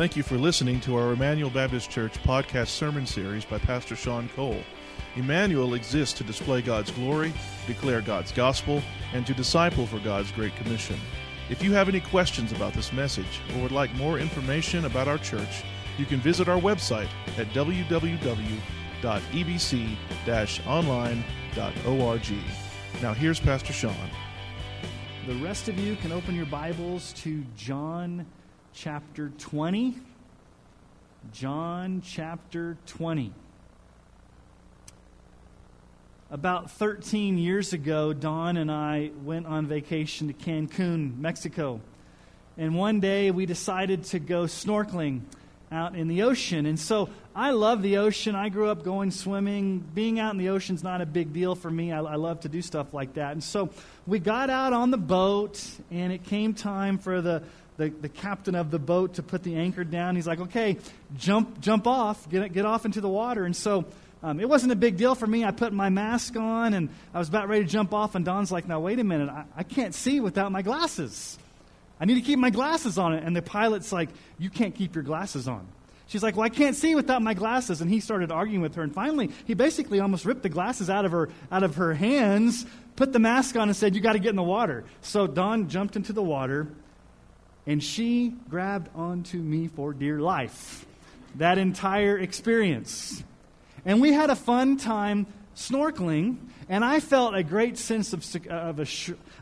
Thank you for listening to our Emmanuel Baptist Church podcast sermon series by Pastor Sean Cole. Emmanuel exists to display God's glory, declare God's gospel, and to disciple for God's Great Commission. If you have any questions about this message or would like more information about our church, you can visit our website at www.ebc-online.org. Now here's Pastor Sean. The rest of you can open your Bibles to John chapter 20. John chapter 20. About 13 years ago, Don and I went on vacation to Cancun, Mexico. And one day we decided to go snorkeling out in the ocean. And so I love the ocean. I grew up going swimming. Being out in the ocean is not a big deal for me. I, I, love to do stuff like that. And so we got out on the boat, and it came time for the, the, the captain of the boat to put the anchor down. He's like, okay, jump, jump off, get, get off into the water. And so um, it wasn't a big deal for me. I put my mask on and I was about ready to jump off, and Don's like, Now, wait a minute. I, I can't see without my glasses. I need to keep my glasses on. And the pilot's like, You can't keep your glasses on. She's like, Well, I can't see without my glasses. And he started arguing with her. And finally, he basically almost ripped the glasses out of her, out of her hands, put the mask on, and said, You got to get in the water. So Don jumped into the water, and she grabbed onto me for dear life. That entire experience. And we had a fun time snorkeling, and I felt a great sense of, uh, of a,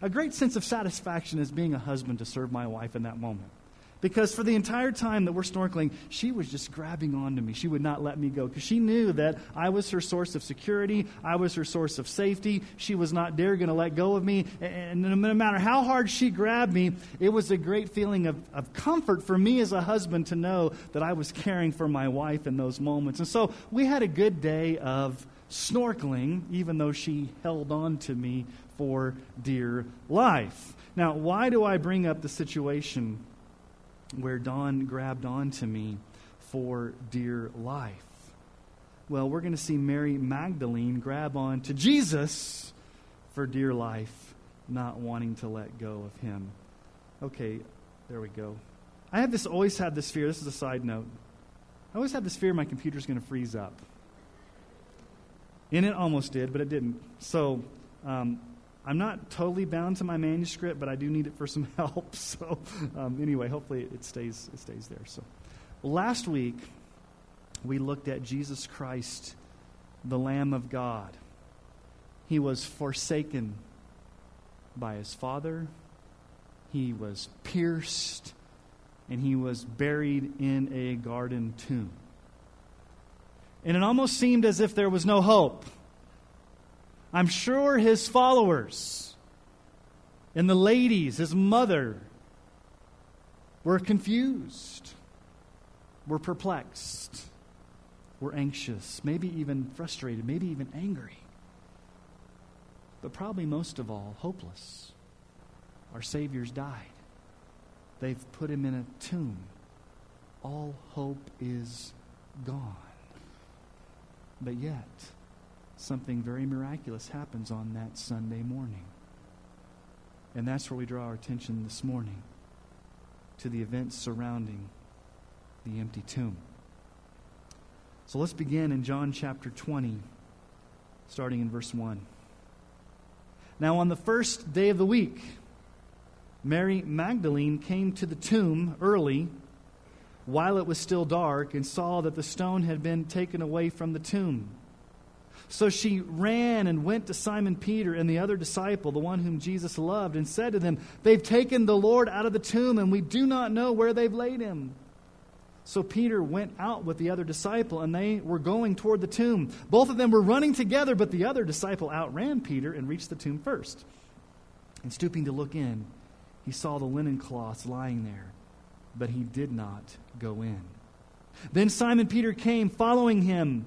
a great sense of satisfaction as being a husband to serve my wife in that moment. Because for the entire time that we're snorkeling, she was just grabbing onto me. She would not let me go because she knew that I was her source of security. I was her source of safety. She was not dare going to let go of me. And no matter how hard she grabbed me, it was a great feeling of, of comfort for me as a husband to know that I was caring for my wife in those moments. And so we had a good day of snorkeling, even though she held on to me for dear life. Now, why do I bring up the situation where Don grabbed onto me for dear life. Well, we're going to see Mary Magdalene grab on to Jesus for dear life, not wanting to let go of him. Okay, there we go. I have this always had this fear. This is a side note. I always had this fear my computer's going to freeze up. And it almost did, but it didn't. So um, I'm not totally bound to my manuscript, but I do need it for some help. So, um, anyway, hopefully it stays, it stays there. So, last week, we looked at Jesus Christ, the Lamb of God. He was forsaken by his Father, he was pierced, and he was buried in a garden tomb. And it almost seemed as if there was no hope. I'm sure his followers and the ladies, his mother, were confused, were perplexed, were anxious, maybe even frustrated, maybe even angry. But probably most of all, hopeless. Our Savior's died. They've put him in a tomb. All hope is gone. But yet, something very miraculous happens on that Sunday morning. And that's where we draw our attention this morning to the events surrounding the empty tomb. So let's begin in John chapter 20, starting in verse 1. Now, on the first day of the week, Mary Magdalene came to the tomb early while it was still dark and saw that the stone had been taken away from the tomb. So she ran and went to Simon Peter and the other disciple, the one whom Jesus loved, and said to them, They've taken the Lord out of the tomb, and we do not know where they've laid him. So Peter went out with the other disciple, and they were going toward the tomb. Both of them were running together, but the other disciple outran Peter and reached the tomb first. And stooping to look in, he saw the linen cloths lying there, but he did not go in. Then Simon Peter came, following him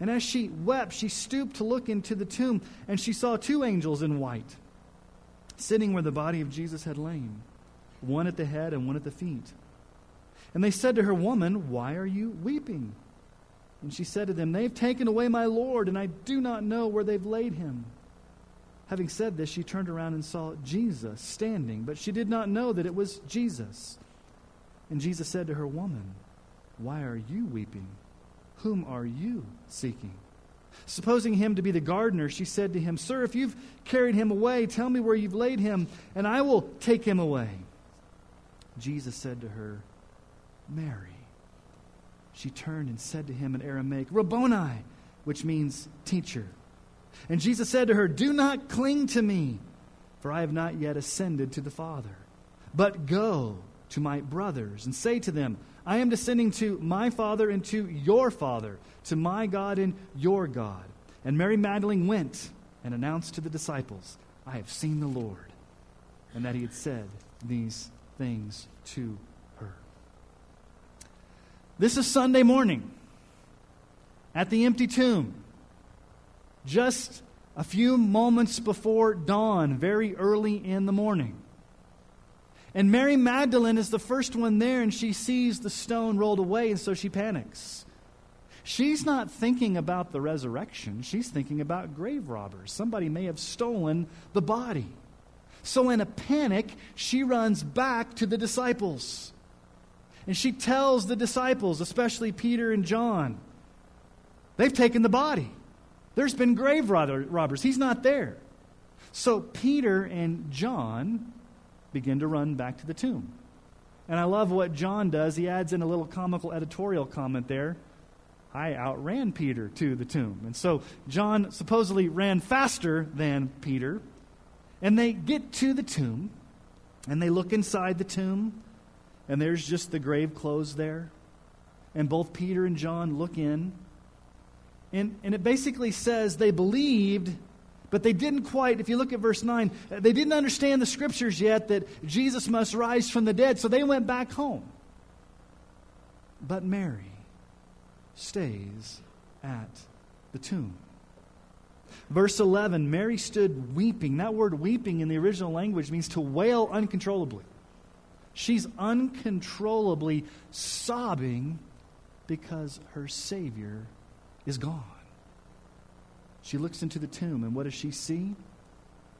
And as she wept, she stooped to look into the tomb, and she saw two angels in white sitting where the body of Jesus had lain, one at the head and one at the feet. And they said to her, Woman, why are you weeping? And she said to them, They've taken away my Lord, and I do not know where they've laid him. Having said this, she turned around and saw Jesus standing, but she did not know that it was Jesus. And Jesus said to her, Woman, why are you weeping? Whom are you seeking? Supposing him to be the gardener, she said to him, Sir, if you've carried him away, tell me where you've laid him, and I will take him away. Jesus said to her, Mary. She turned and said to him in Aramaic, Rabboni, which means teacher. And Jesus said to her, Do not cling to me, for I have not yet ascended to the Father. But go to my brothers and say to them, I am descending to my Father and to your Father, to my God and your God. And Mary Magdalene went and announced to the disciples, I have seen the Lord, and that he had said these things to her. This is Sunday morning at the empty tomb, just a few moments before dawn, very early in the morning. And Mary Magdalene is the first one there, and she sees the stone rolled away, and so she panics. She's not thinking about the resurrection, she's thinking about grave robbers. Somebody may have stolen the body. So, in a panic, she runs back to the disciples. And she tells the disciples, especially Peter and John, they've taken the body. There's been grave robbers. He's not there. So, Peter and John begin to run back to the tomb. And I love what John does. He adds in a little comical editorial comment there. I outran Peter to the tomb. And so John supposedly ran faster than Peter. And they get to the tomb, and they look inside the tomb, and there's just the grave clothes there. And both Peter and John look in. And, and it basically says they believed but they didn't quite, if you look at verse 9, uh, they didn't understand the scriptures yet that Jesus must rise from the dead, so they went back home. But Mary stays at the tomb. Verse 11 Mary stood weeping. That word weeping in the original language means to wail uncontrollably. She's uncontrollably sobbing because her Savior is gone. She looks into the tomb, and what does she see?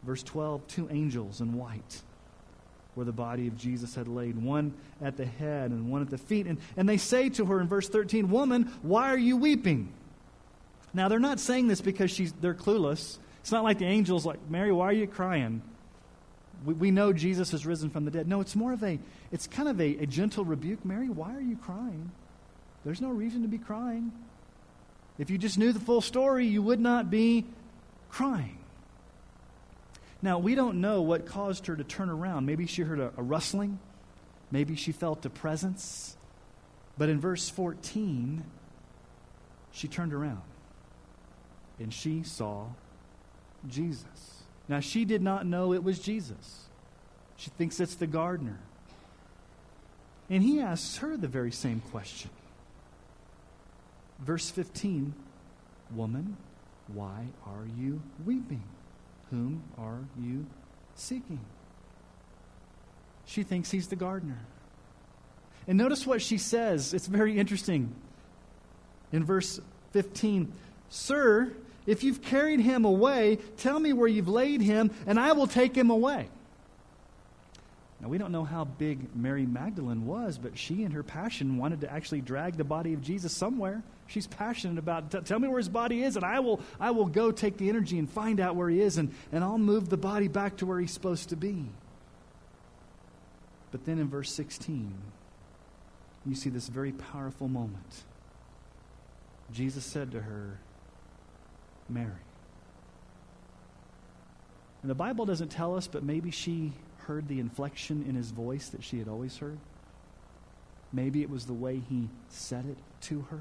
Verse 12 two angels in white where the body of Jesus had laid, one at the head and one at the feet. And, and they say to her in verse 13, Woman, why are you weeping? Now, they're not saying this because she's, they're clueless. It's not like the angels, like, Mary, why are you crying? We, we know Jesus has risen from the dead. No, it's more of a, it's kind of a, a gentle rebuke. Mary, why are you crying? There's no reason to be crying. If you just knew the full story, you would not be crying. Now, we don't know what caused her to turn around. Maybe she heard a, a rustling, maybe she felt a presence. But in verse 14, she turned around and she saw Jesus. Now, she did not know it was Jesus. She thinks it's the gardener. And he asks her the very same question Verse 15 Woman, why are you weeping? Whom are you seeking? She thinks he's the gardener. And notice what she says. It's very interesting. In verse 15 Sir, if you've carried him away, tell me where you've laid him, and I will take him away. Now, we don't know how big Mary Magdalene was, but she, in her passion, wanted to actually drag the body of Jesus somewhere. She's passionate about, tell me where his body is, and I will, I will go take the energy and find out where he is, and, and I'll move the body back to where he's supposed to be. But then in verse 16, you see this very powerful moment. Jesus said to her, Mary. And the Bible doesn't tell us, but maybe she heard the inflection in his voice that she had always heard. Maybe it was the way he said it to her.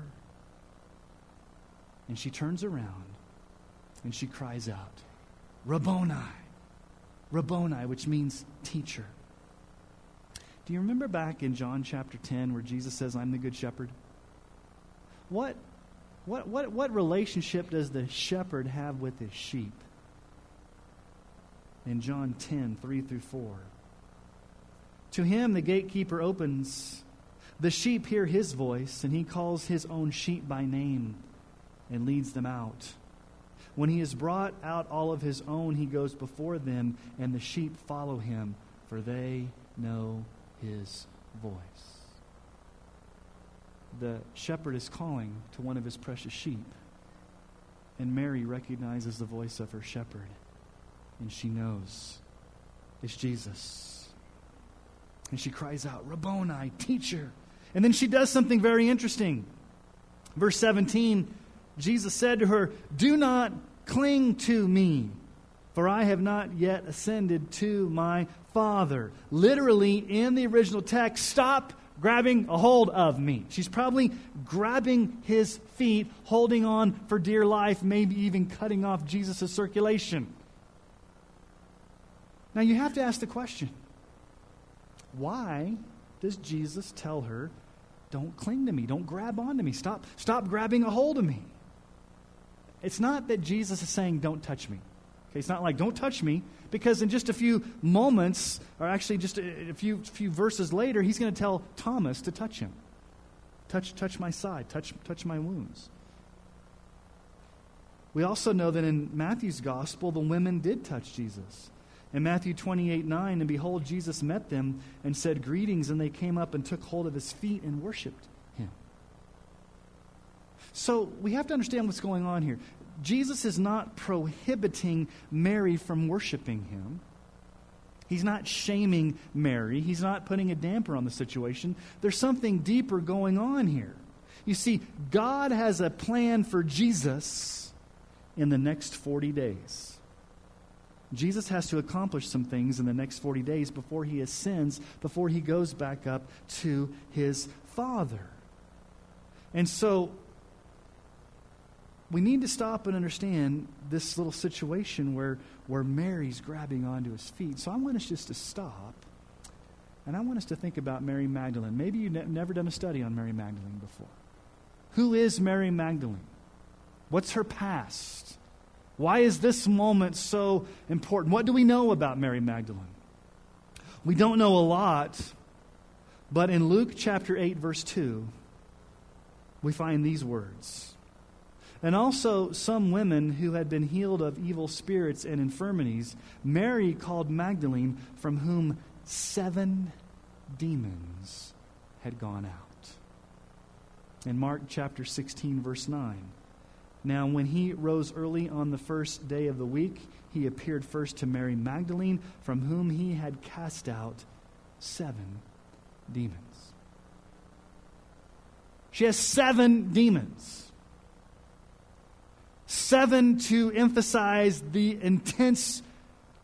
And she turns around and she cries out, Rabboni, Rabboni, which means teacher. Do you remember back in John chapter 10 where Jesus says, I'm the good shepherd? What, what, what, what relationship does the shepherd have with his sheep? In John 10, 3 through 4. To him the gatekeeper opens. The sheep hear his voice, and he calls his own sheep by name and leads them out. When he has brought out all of his own, he goes before them, and the sheep follow him, for they know his voice. The shepherd is calling to one of his precious sheep, and Mary recognizes the voice of her shepherd, and she knows it's Jesus. And she cries out, Rabboni, teacher. And then she does something very interesting. Verse 17 Jesus said to her, Do not cling to me, for I have not yet ascended to my Father. Literally, in the original text, stop grabbing a hold of me. She's probably grabbing his feet, holding on for dear life, maybe even cutting off Jesus' circulation. Now, you have to ask the question why does Jesus tell her, don't cling to me, don't grab onto me, stop, stop grabbing a hold of me? It's not that Jesus is saying, don't touch me. Okay, it's not like, don't touch me, because in just a few moments, or actually just a, a few, few verses later, he's going to tell Thomas to touch him. Touch, touch my side, touch, touch my wounds. We also know that in Matthew's gospel, the women did touch Jesus. In Matthew 28 9, and behold, Jesus met them and said, Greetings, and they came up and took hold of his feet and worshiped him. so we have to understand what's going on here. Jesus is not prohibiting Mary from worshiping him. He's not shaming Mary. He's not putting a damper on the situation. There's something deeper going on here. You see, God has a plan for Jesus in the next 40 days. Jesus has to accomplish some things in the next 40 days before he ascends, before he goes back up to his Father. And so we need to stop and understand this little situation where, where Mary's grabbing onto his feet. So I want us just to stop, and I want us to think about Mary Magdalene. Maybe you've ne- never done a study on Mary Magdalene before. Who is Mary Magdalene? What's her past? Why is this moment so important? What do we know about Mary Magdalene? We don't know a lot, but in Luke chapter 8, verse 2, we find these words and also some women who had been healed of evil spirits and infirmities, Mary called Magdalene, from whom seven demons had gone out. In Mark chapter 16, verse 9. Now, when he rose early on the first day of the week, he appeared first to Mary Magdalene, from whom he had cast out seven demons. She has seven demons. Seven to emphasize the intense,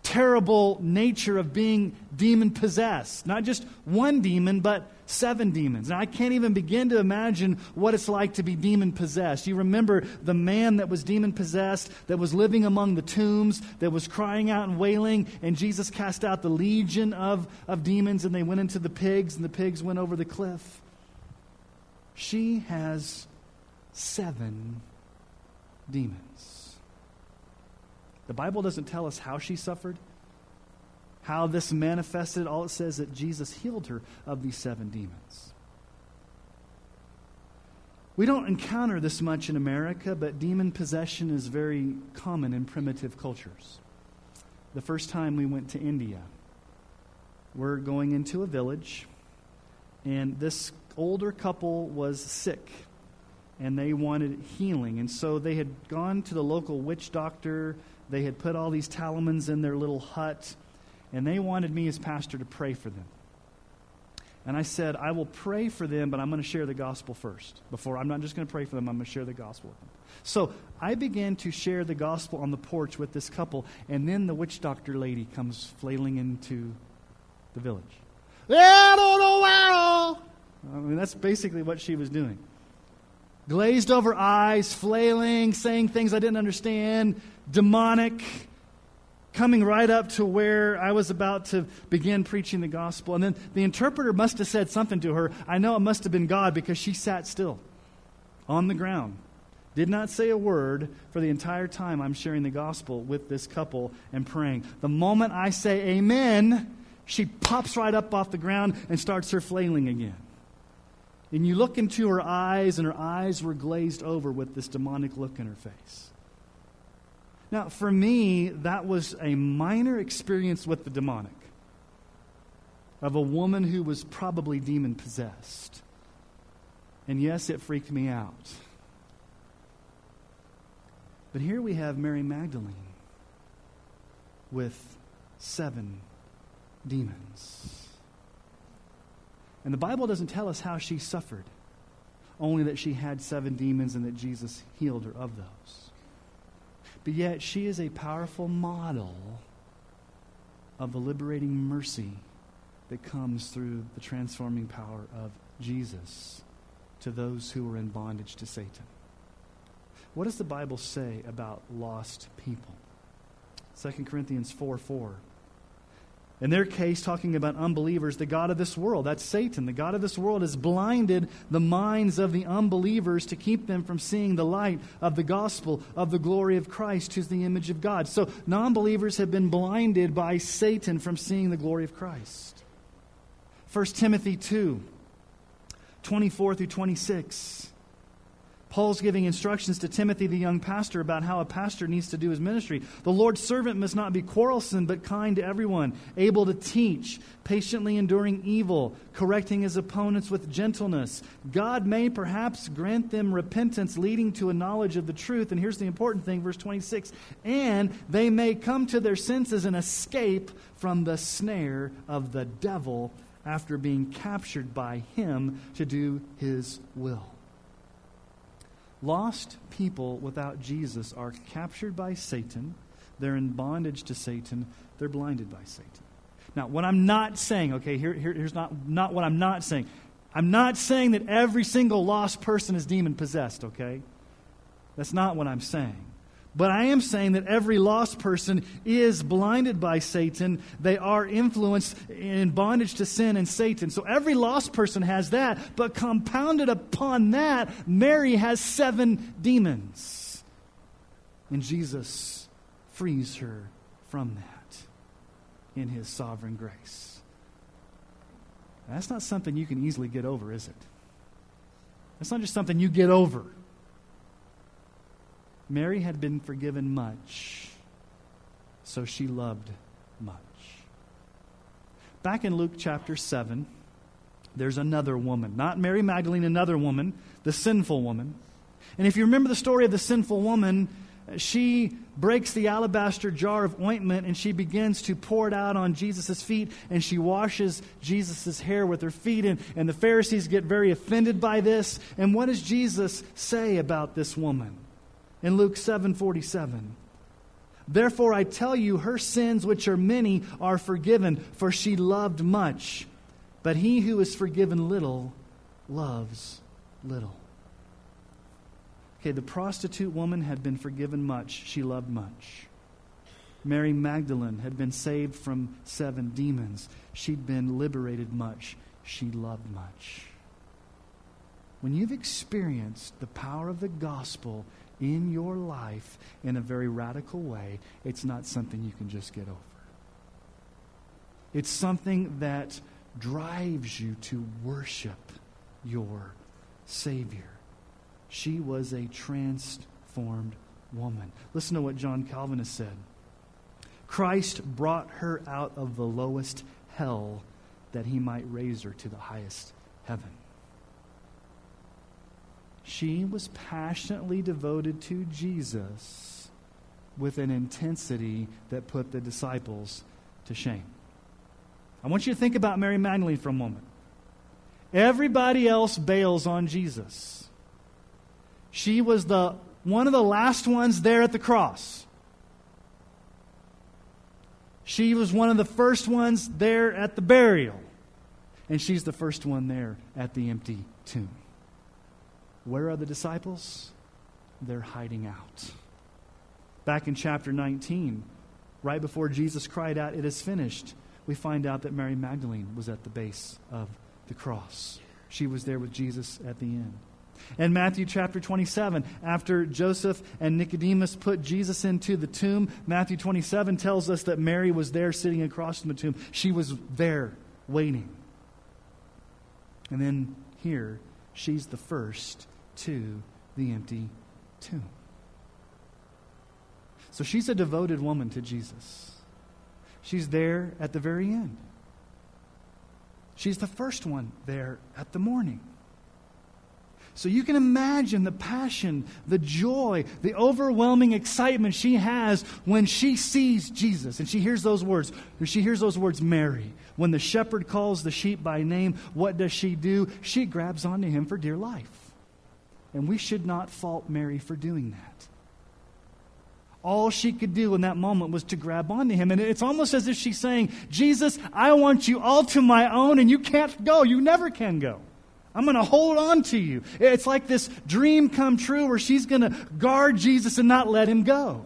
terrible nature of being demon possessed. Not just one demon, but seven demons. Now, I can't even begin to imagine what it's like to be demon possessed. You remember the man that was demon possessed, that was living among the tombs, that was crying out and wailing, and Jesus cast out the legion of, of demons, and they went into the pigs, and the pigs went over the cliff. She has seven demons. The Bible doesn't tell us how she suffered, how this manifested. All it says that Jesus healed her of these seven demons. We don't encounter this much in America, but demon possession is very common in primitive cultures. The first time we went to India, we're going into a village, and this older couple was sick and they wanted healing. And so they had gone to the local witch doctor. They had put all these talismans in their little hut, and they wanted me as pastor to pray for them. And I said, I will pray for them, but I'm going to share the gospel first. Before, I'm not just going to pray for them, I'm going to share the gospel with them. So I began to share the gospel on the porch with this couple, and then the witch doctor lady comes flailing into the village. I mean, that's basically what she was doing glazed over eyes, flailing, saying things I didn't understand, demonic. coming right up to where I was about to begin preaching the gospel. And then the interpreter must have said something to her. I know it must have been God because she sat still on the ground. Did not say a word for the entire time I'm sharing the gospel with this couple and praying. The moment I say amen, she pops right up off the ground and starts her flailing again. And you look into her eyes, and her eyes were glazed over with this demonic look in her face. Now, for me, that was a minor experience with the demonic of a woman who was probably demon possessed. And yes, it freaked me out. But here we have Mary Magdalene with seven demons. And the Bible doesn't tell us how she suffered, only that she had seven demons and that Jesus healed her of those. But yet, she is a powerful model of the liberating mercy that comes through the transforming power of Jesus to those who are in bondage to Satan. What does the Bible say about lost people? 2 Corinthians 4 4. In their case, talking about unbelievers, the God of this world, that's Satan. The God of this world has blinded the minds of the unbelievers to keep them from seeing the light of the gospel of the glory of Christ, who's the image of God. So, non believers have been blinded by Satan from seeing the glory of Christ. 1 Timothy 2 24 through 26. Paul's giving instructions to Timothy, the young pastor, about how a pastor needs to do his ministry. The Lord's servant must not be quarrelsome, but kind to everyone, able to teach, patiently enduring evil, correcting his opponents with gentleness. God may perhaps grant them repentance leading to a knowledge of the truth. And here's the important thing, verse 26 and they may come to their senses and escape from the snare of the devil after being captured by him to do his will. Lost people without Jesus are captured by Satan. They're in bondage to Satan. They're blinded by Satan. Now, what I'm not saying, okay, here, here, here's not, not what I'm not saying. I'm not saying that every single lost person is demon possessed, okay? That's not what I'm saying. But I am saying that every lost person is blinded by Satan. They are influenced in bondage to sin and Satan. So every lost person has that. But compounded upon that, Mary has seven demons. And Jesus frees her from that in his sovereign grace. That's not something you can easily get over, is it? That's not just something you get over. Mary had been forgiven much, so she loved much. Back in Luke chapter 7, there's another woman, not Mary Magdalene, another woman, the sinful woman. And if you remember the story of the sinful woman, she breaks the alabaster jar of ointment and she begins to pour it out on Jesus' feet and she washes Jesus' hair with her feet. And, and the Pharisees get very offended by this. And what does Jesus say about this woman? In Luke 7:47. Therefore I tell you her sins which are many are forgiven for she loved much but he who is forgiven little loves little. Okay, the prostitute woman had been forgiven much, she loved much. Mary Magdalene had been saved from seven demons. She'd been liberated much. She loved much. When you've experienced the power of the gospel in your life in a very radical way, it's not something you can just get over. It's something that drives you to worship your Savior. She was a transformed woman. Listen to what John Calvin has said Christ brought her out of the lowest hell that he might raise her to the highest heaven. She was passionately devoted to Jesus with an intensity that put the disciples to shame. I want you to think about Mary Magdalene for a moment. Everybody else bails on Jesus. She was the one of the last ones there at the cross. She was one of the first ones there at the burial. And she's the first one there at the empty tomb. Where are the disciples? They're hiding out. Back in chapter 19, right before Jesus cried out, It is finished, we find out that Mary Magdalene was at the base of the cross. She was there with Jesus at the end. In Matthew chapter 27, after Joseph and Nicodemus put Jesus into the tomb, Matthew 27 tells us that Mary was there sitting across from the tomb. She was there waiting. And then here, she's the first to the empty tomb. So she's a devoted woman to Jesus. She's there at the very end. She's the first one there at the morning. So you can imagine the passion, the joy, the overwhelming excitement she has when she sees Jesus and she hears those words. She hears those words, Mary. When the shepherd calls the sheep by name, what does she do? She grabs onto him for dear life. And we should not fault Mary for doing that. All she could do in that moment was to grab onto him. And it's almost as if she's saying, Jesus, I want you all to my own, and you can't go. You never can go. I'm going to hold on to you. It's like this dream come true where she's going to guard Jesus and not let him go.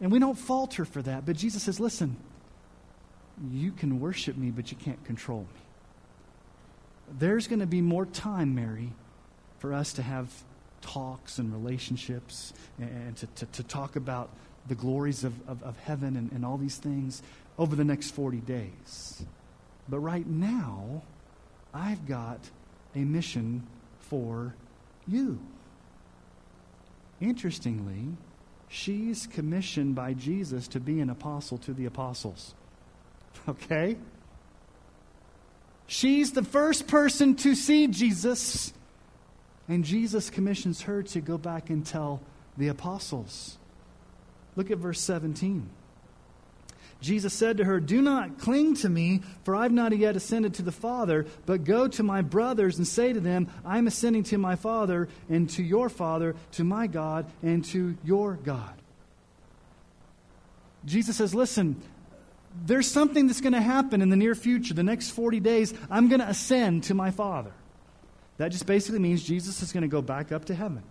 And we don't falter for that. But Jesus says, listen, you can worship me, but you can't control me. There's going to be more time, Mary, for us to have talks and relationships and to, to, to talk about the glories of, of, of heaven and, and all these things over the next 40 days. But right now, I've got a mission for you. Interestingly, she's commissioned by Jesus to be an apostle to the apostles. Okay? She's the first person to see Jesus, and Jesus commissions her to go back and tell the apostles. Look at verse 17. Jesus said to her, Do not cling to me, for I've not yet ascended to the Father, but go to my brothers and say to them, I'm ascending to my Father and to your Father, to my God and to your God. Jesus says, Listen, there's something that's going to happen in the near future, the next 40 days. I'm going to ascend to my Father. That just basically means Jesus is going to go back up to heaven.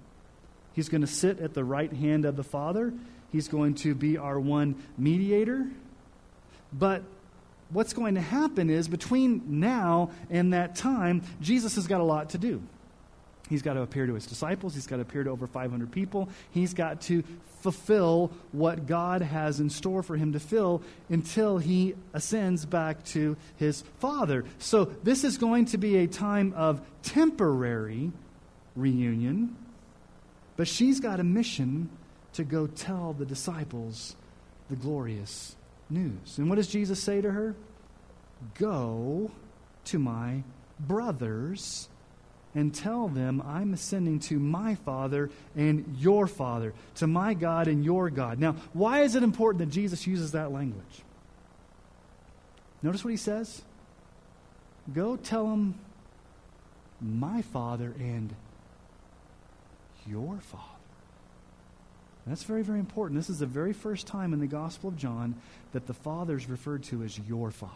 He's going to sit at the right hand of the Father. He's going to be our one mediator. But what's going to happen is between now and that time, Jesus has got a lot to do. He's got to appear to his disciples. He's got to appear to over 500 people. He's got to fulfill what God has in store for him to fill until he ascends back to his Father. So, this is going to be a time of temporary reunion, but she's got a mission to go tell the disciples the glorious news. And what does Jesus say to her? Go to my brothers and tell them I'm ascending to my Father and your Father, to my God and your God. Now, why is it important that Jesus uses that language? Notice what he says? Go tell them my Father and your Father. That's very, very important. This is the very first time in the Gospel of John that the Father is referred to as your Father.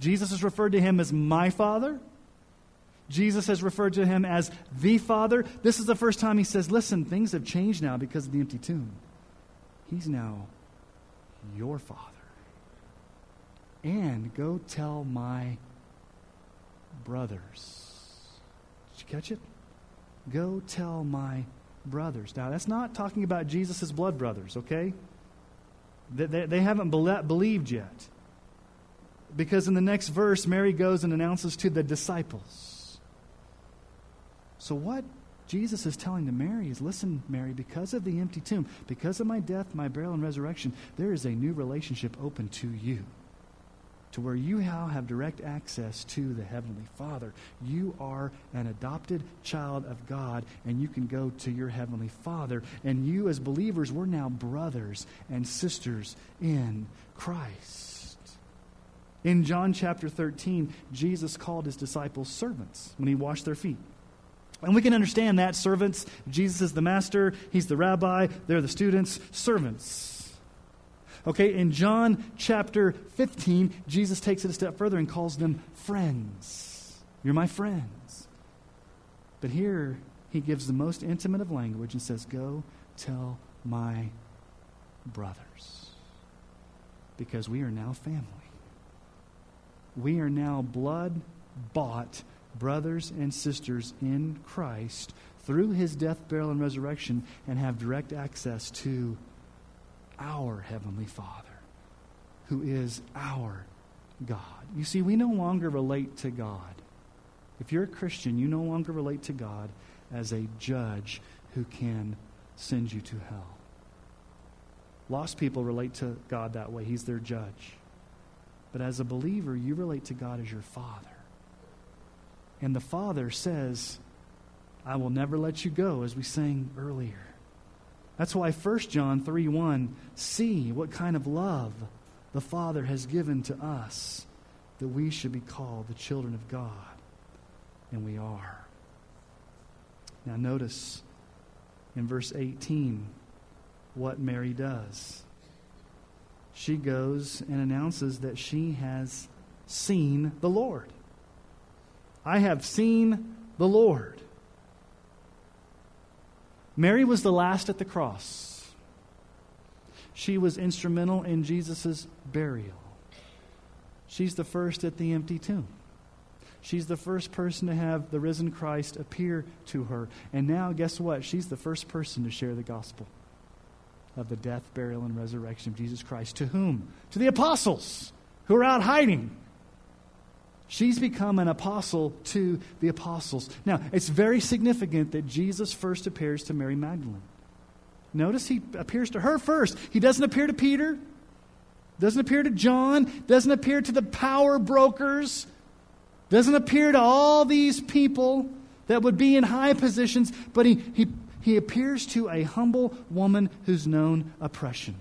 Jesus is referred to him as my Father. Jesus has referred to him as the Father. This is the first time he says, Listen, things have changed now because of the empty tomb. He's now your Father. And go tell my brothers. Did you catch it? Go tell my brothers. Now, that's not talking about Jesus' blood brothers, okay? They, they, they haven't believed yet. Because in the next verse, Mary goes and announces to the disciples. So, what Jesus is telling to Mary is listen, Mary, because of the empty tomb, because of my death, my burial, and resurrection, there is a new relationship open to you to where you now have direct access to the Heavenly Father. You are an adopted child of God, and you can go to your Heavenly Father. And you, as believers, we're now brothers and sisters in Christ. In John chapter 13, Jesus called his disciples servants when he washed their feet. And we can understand that servants, Jesus is the master, he's the rabbi, they're the students, servants. Okay, in John chapter 15, Jesus takes it a step further and calls them friends. You're my friends. But here, he gives the most intimate of language and says, Go tell my brothers. Because we are now family. We are now blood bought brothers and sisters in Christ through his death, burial, and resurrection and have direct access to our Heavenly Father, who is our God. You see, we no longer relate to God. If you're a Christian, you no longer relate to God as a judge who can send you to hell. Lost people relate to God that way, He's their judge. But as a believer, you relate to God as your Father. And the Father says, I will never let you go, as we sang earlier. That's why 1 John 3 1, see what kind of love the Father has given to us that we should be called the children of God. And we are. Now, notice in verse 18 what Mary does. She goes and announces that she has seen the Lord. I have seen the Lord. Mary was the last at the cross. She was instrumental in Jesus' burial. She's the first at the empty tomb. She's the first person to have the risen Christ appear to her. And now, guess what? She's the first person to share the gospel of the death, burial, and resurrection of Jesus Christ. To whom? To the apostles who are out hiding. She's become an apostle to the apostles. Now, it's very significant that Jesus first appears to Mary Magdalene. Notice he appears to her first. He doesn't appear to Peter, doesn't appear to John, doesn't appear to the power brokers, doesn't appear to all these people that would be in high positions, but he, he, he appears to a humble woman who's known oppression.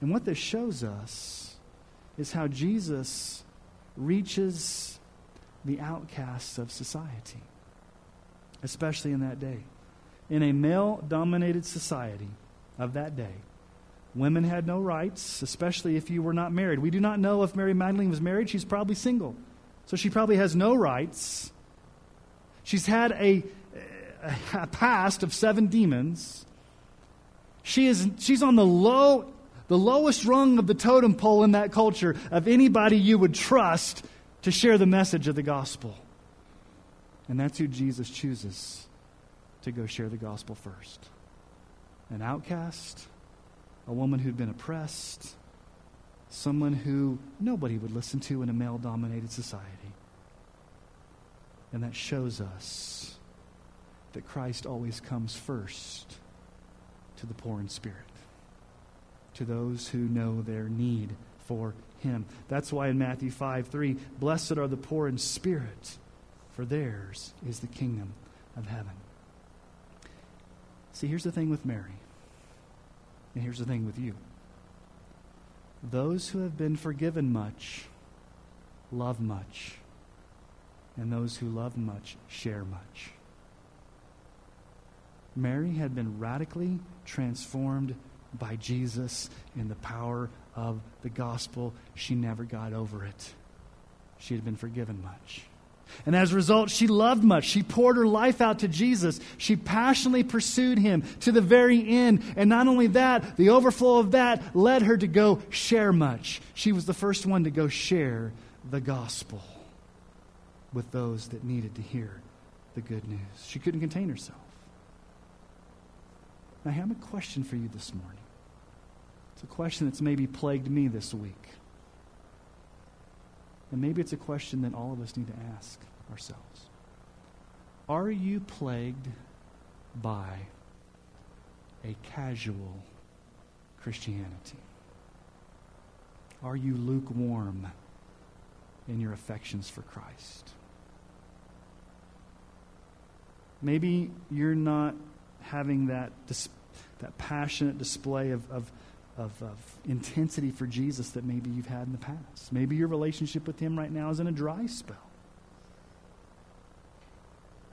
And what this shows us is how Jesus reaches the outcasts of society, especially in that day. In a male dominated society of that day, women had no rights, especially if you were not married. We do not know if Mary Magdalene was married. She's probably single. So she probably has no rights. She's had a, a past of seven demons. She is, she's on the low the lowest rung of the totem pole in that culture of anybody you would trust to share the message of the gospel. And that's who Jesus chooses to go share the gospel first an outcast, a woman who'd been oppressed, someone who nobody would listen to in a male dominated society. And that shows us that Christ always comes first to the poor in spirit to those who know their need for him. That's why in Matthew 5 3, blessed are the poor in spirit, for theirs is the kingdom of heaven. See, here's the thing with Mary, and here's the thing with you. Those who have been forgiven much love much, and those who love much share much. Mary had been radically transformed by Jesus and the power of the gospel, she never got over it. She had been forgiven much. And as a result, she loved much. She poured her life out to Jesus. She passionately pursued him to the very end. And not only that, the overflow of that led her to go share much. She was the first one to go share the gospel with those that needed to hear the good news. She couldn't contain herself. I have a question for you this morning. A question that's maybe plagued me this week. And maybe it's a question that all of us need to ask ourselves. Are you plagued by a casual Christianity? Are you lukewarm in your affections for Christ? Maybe you're not having that, dis- that passionate display of, of of, of intensity for Jesus that maybe you've had in the past. Maybe your relationship with Him right now is in a dry spell.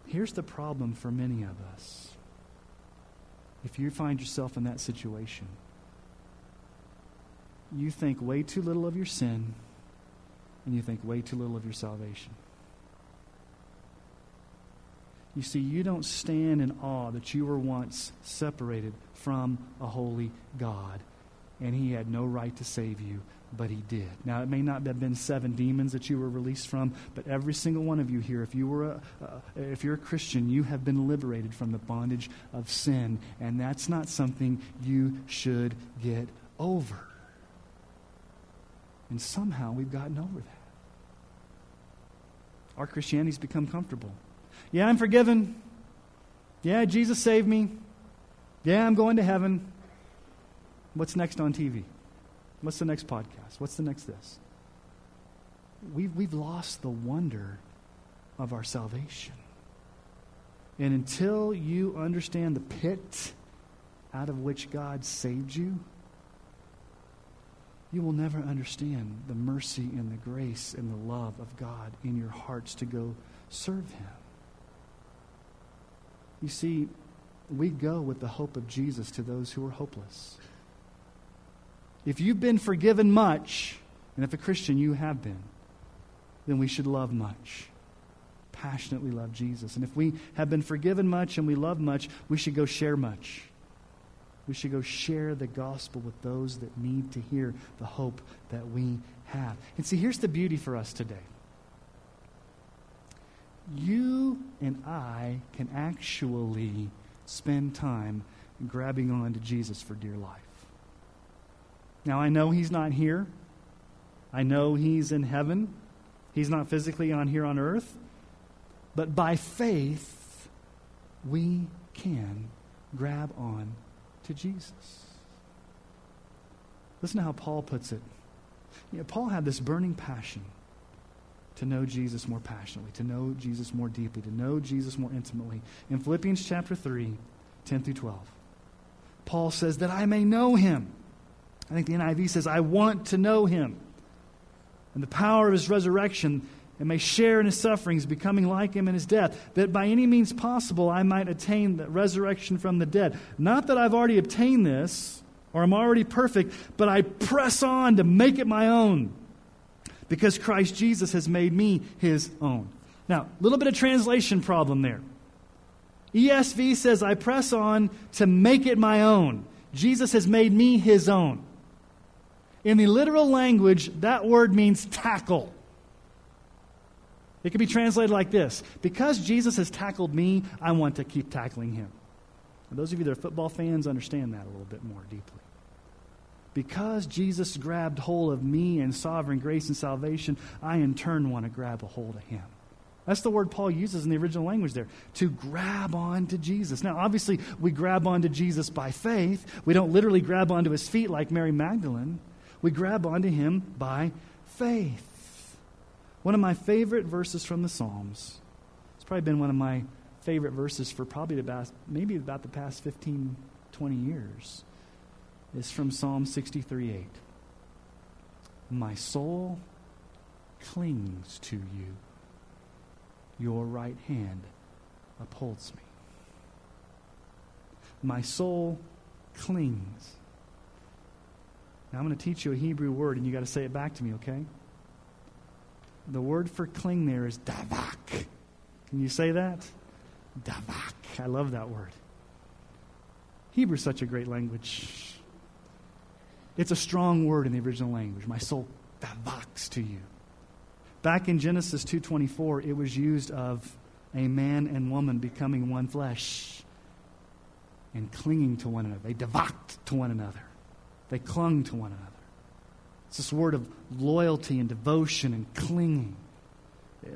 Here's the problem for many of us. If you find yourself in that situation, you think way too little of your sin and you think way too little of your salvation. You see, you don't stand in awe that you were once separated from a holy God, and He had no right to save you, but He did. Now, it may not have been seven demons that you were released from, but every single one of you here, if you were a, uh, if you're a Christian, you have been liberated from the bondage of sin, and that's not something you should get over. And somehow we've gotten over that. Our Christianity's become comfortable. Yeah, I'm forgiven. Yeah, Jesus saved me. Yeah, I'm going to heaven. What's next on TV? What's the next podcast? What's the next this? We've, we've lost the wonder of our salvation. And until you understand the pit out of which God saved you, you will never understand the mercy and the grace and the love of God in your hearts to go serve Him. You see, we go with the hope of Jesus to those who are hopeless. If you've been forgiven much, and if a Christian you have been, then we should love much. Passionately love Jesus. And if we have been forgiven much and we love much, we should go share much. We should go share the gospel with those that need to hear the hope that we have. And see, here's the beauty for us today you and I can actually spend time grabbing on to Jesus for dear life. Now, I know he's not here. I know he's in heaven. He's not physically on here on earth. But by faith, we can grab on to Jesus. Listen to how Paul puts it. You know, Paul had this burning passion to know Jesus more passionately, to know Jesus more deeply, to know Jesus more intimately. In Philippians chapter 3, 10 through 12, Paul says, That I may know him. I think the NIV says, I want to know him. And the power of his resurrection, and may share in his sufferings, becoming like him in his death, that by any means possible I might attain the resurrection from the dead. Not that I've already obtained this, or I'm already perfect, but I press on to make it my own because Christ Jesus has made me his own. Now, a little bit of translation problem there. ESV says, I press on to make it my own. Jesus has made me his own. In the literal language, that word means tackle. It can be translated like this Because Jesus has tackled me, I want to keep tackling him. And those of you that are football fans understand that a little bit more deeply because Jesus grabbed hold of me in sovereign grace and salvation, I in turn want to grab a hold of him. That's the word Paul uses in the original language there, to grab on to Jesus. Now, obviously, we grab onto Jesus by faith. We don't literally grab onto his feet like Mary Magdalene. We grab onto him by faith. One of my favorite verses from the Psalms. It's probably been one of my favorite verses for probably about, maybe about the past 15, 20 years is from Psalm 63 8. My soul clings to you, your right hand upholds me. My soul clings. Now I'm going to teach you a Hebrew word, and you got to say it back to me, okay? The word for cling there is davak. Can you say that? Davak. I love that word. Hebrew's such a great language. It's a strong word in the original language. My soul davaks to you. Back in Genesis 2:24, it was used of a man and woman becoming one flesh and clinging to one another. They davaked to one another. They clung to one another. It's this word of loyalty and devotion and clinging.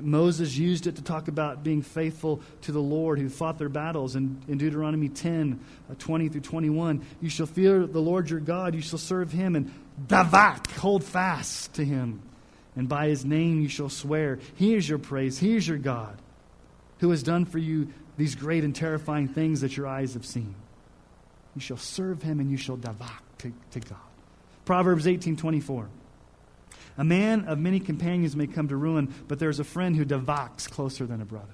Moses used it to talk about being faithful to the Lord who fought their battles. In, in Deuteronomy 10 uh, 20 through 21, you shall fear the Lord your God, you shall serve him, and davak, hold fast to him. And by his name you shall swear, He is your praise, He is your God, who has done for you these great and terrifying things that your eyes have seen. You shall serve him and you shall davak to, to God. Proverbs 18 24. A man of many companions may come to ruin, but there's a friend who devaks closer than a brother.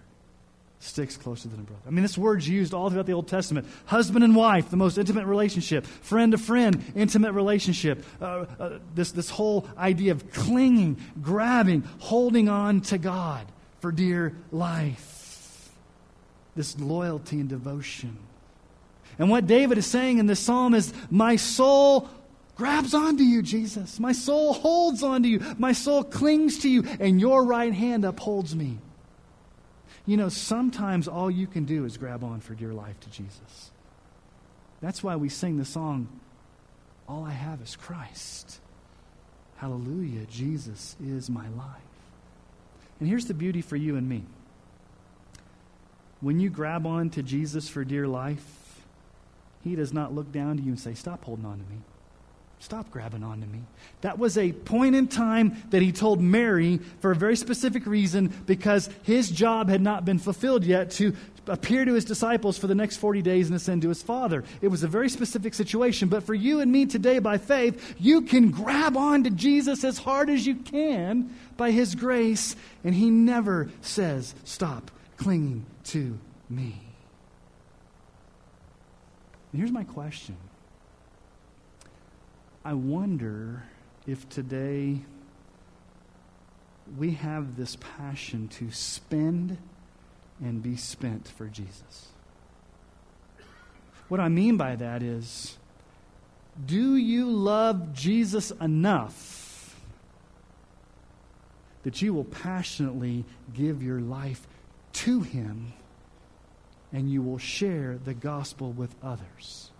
Sticks closer than a brother. I mean, this word's used all throughout the Old Testament. Husband and wife, the most intimate relationship. Friend to friend, intimate relationship. Uh, uh, this, this whole idea of clinging, grabbing, holding on to God for dear life. this loyalty and devotion. And what David is saying in this psalm is, My soul grabs onto you, Jesus. My soul holds onto you. My soul clings to you, and your right hand upholds me. You know, sometimes all you can do is grab on for dear life to Jesus. That's why we sing the song, All I Have is Christ. Hallelujah, Jesus is my life. And here's the beauty for you and me. When you grab on to Jesus for dear life, he does not look down to you and say, Stop holding on to me. Stop grabbing onto me. That was a point in time that he told Mary for a very specific reason because his job had not been fulfilled yet to appear to his disciples for the next 40 days and ascend to his Father. It was a very specific situation. But for you and me today, by faith, you can grab on to Jesus as hard as you can by his grace, and he never says, Stop clinging to me. And here's my question I wonder if today we have this passion to spend and be spent for Jesus. What I mean by that is, do you love Jesus enough that you will passionately give your life to Him and you will share the gospel with others?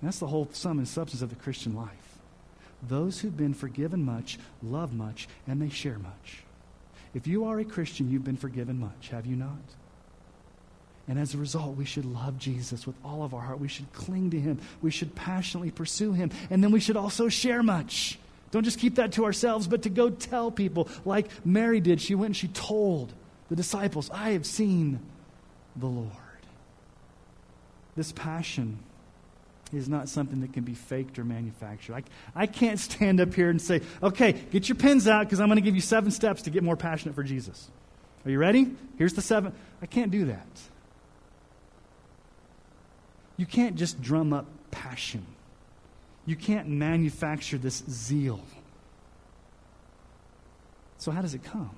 And that's the whole sum and substance of the Christian life. Those who've been forgiven much love much and they share much. If you are a Christian, you've been forgiven much, have you not? And as a result, we should love Jesus with all of our heart. We should cling to him. We should passionately pursue him. And then we should also share much. Don't just keep that to ourselves, but to go tell people, like Mary did. She went and she told the disciples, I have seen the Lord. This passion is not something that can be faked or manufactured. I, I can't stand up here and say, okay, get your pens out because I'm going to give you seven steps to get more passionate for Jesus. Are you ready? Here's the seven. I can't do that. You can't just drum up passion. You can't manufacture this zeal. So, how does it come?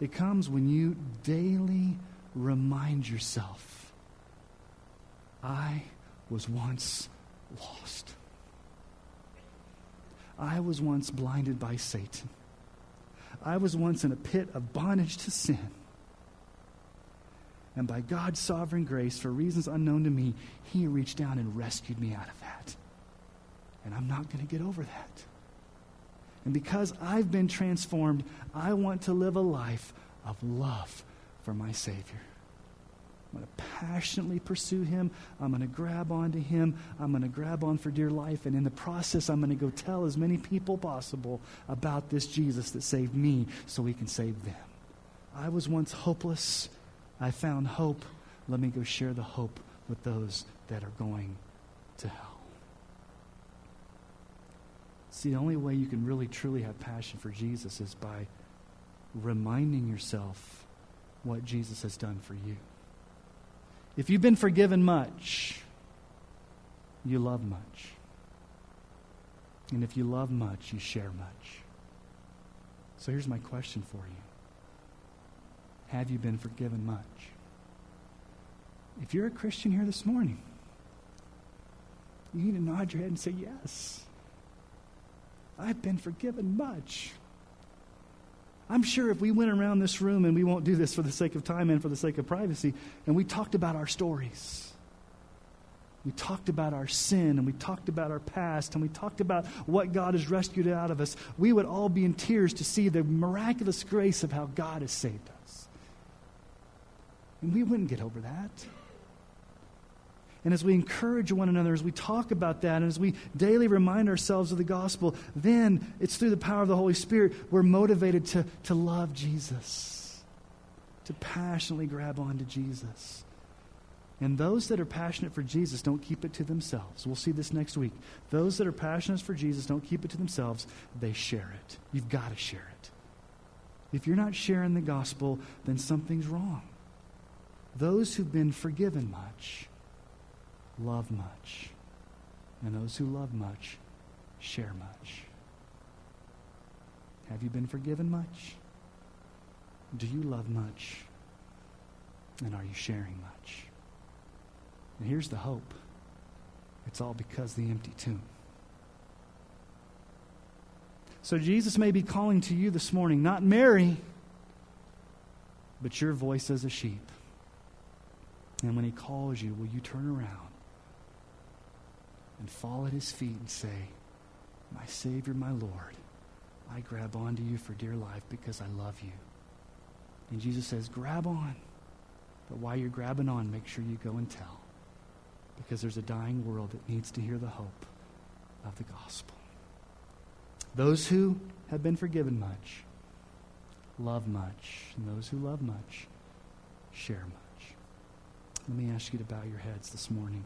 It comes when you daily remind yourself I was once lost. I was once blinded by Satan. I was once in a pit of bondage to sin. And by God's sovereign grace, for reasons unknown to me, He reached down and rescued me out of that. And I'm not going to get over that. And because I've been transformed, I want to live a life of love for my Savior. I'm going to passionately pursue him. I'm going to grab onto him. I'm going to grab on for dear life. And in the process, I'm going to go tell as many people possible about this Jesus that saved me so he can save them. I was once hopeless. I found hope. Let me go share the hope with those that are going to hell. See, the only way you can really truly have passion for Jesus is by reminding yourself what Jesus has done for you. If you've been forgiven much, you love much. And if you love much, you share much. So here's my question for you Have you been forgiven much? If you're a Christian here this morning, you need to nod your head and say, Yes. I've been forgiven much. I'm sure if we went around this room, and we won't do this for the sake of time and for the sake of privacy, and we talked about our stories, we talked about our sin, and we talked about our past, and we talked about what God has rescued out of us, we would all be in tears to see the miraculous grace of how God has saved us. And we wouldn't get over that. And as we encourage one another, as we talk about that, and as we daily remind ourselves of the gospel, then it's through the power of the Holy Spirit we're motivated to, to love Jesus, to passionately grab onto Jesus. And those that are passionate for Jesus don't keep it to themselves. We'll see this next week. Those that are passionate for Jesus don't keep it to themselves, they share it. You've got to share it. If you're not sharing the gospel, then something's wrong. Those who've been forgiven much love much. And those who love much share much. Have you been forgiven much? Do you love much? And are you sharing much? And here's the hope it's all because the empty tomb. So Jesus may be calling to you this morning, not Mary, but your voice as a sheep. And when he calls you, will you turn around and fall at his feet and say, My Savior, my Lord, I grab onto you for dear life because I love you. And Jesus says, Grab on. But while you're grabbing on, make sure you go and tell. Because there's a dying world that needs to hear the hope of the gospel. Those who have been forgiven much love much, and those who love much share much. Let me ask you to bow your heads this morning.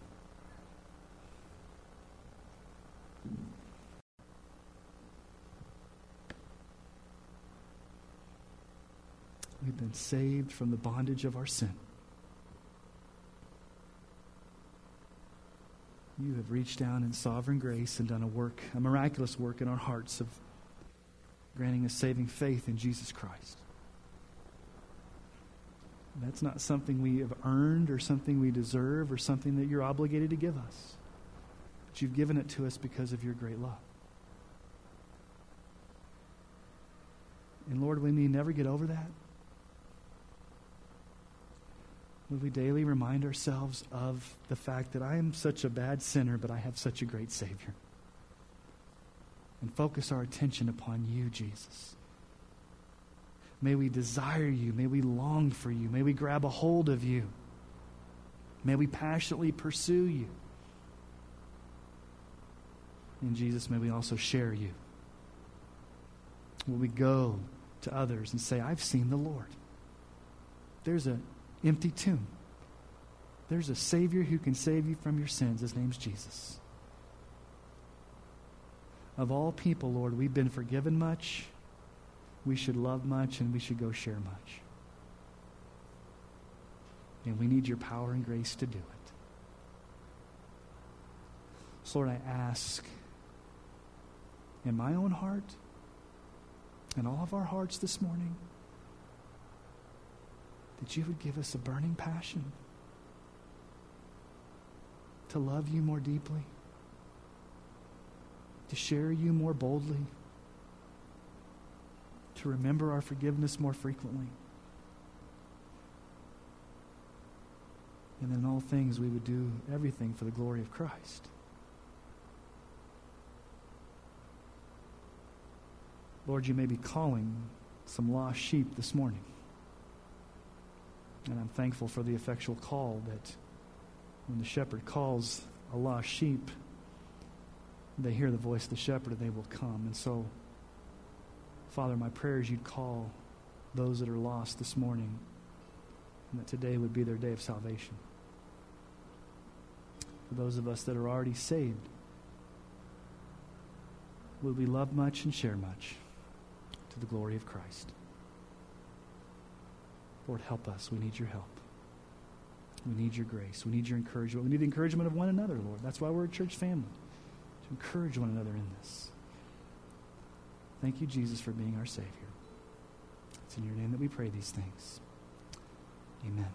We've been saved from the bondage of our sin. you have reached down in sovereign grace and done a work, a miraculous work in our hearts of granting us saving faith in Jesus Christ. That's not something we have earned or something we deserve or something that you're obligated to give us. But you've given it to us because of your great love. And Lord, we may never get over that. Would we daily remind ourselves of the fact that I am such a bad sinner, but I have such a great Savior? And focus our attention upon you, Jesus. May we desire you. May we long for you. May we grab a hold of you. May we passionately pursue you. And Jesus, may we also share you. Will we go to others and say, I've seen the Lord? There's an empty tomb. There's a Savior who can save you from your sins. His name's Jesus. Of all people, Lord, we've been forgiven much. We should love much and we should go share much. And we need your power and grace to do it. So, Lord, I ask in my own heart and all of our hearts this morning that you would give us a burning passion to love you more deeply, to share you more boldly, to remember our forgiveness more frequently. And in all things, we would do everything for the glory of Christ. Lord, you may be calling some lost sheep this morning. And I'm thankful for the effectual call that when the shepherd calls a lost sheep, they hear the voice of the shepherd and they will come. And so, Father, my prayer is you'd call those that are lost this morning and that today would be their day of salvation. For those of us that are already saved, will we love much and share much the glory of Christ? Lord, help us. We need your help. We need your grace. We need your encouragement. We need the encouragement of one another, Lord. That's why we're a church family, to encourage one another in this. Thank you, Jesus, for being our Savior. It's in your name that we pray these things. Amen.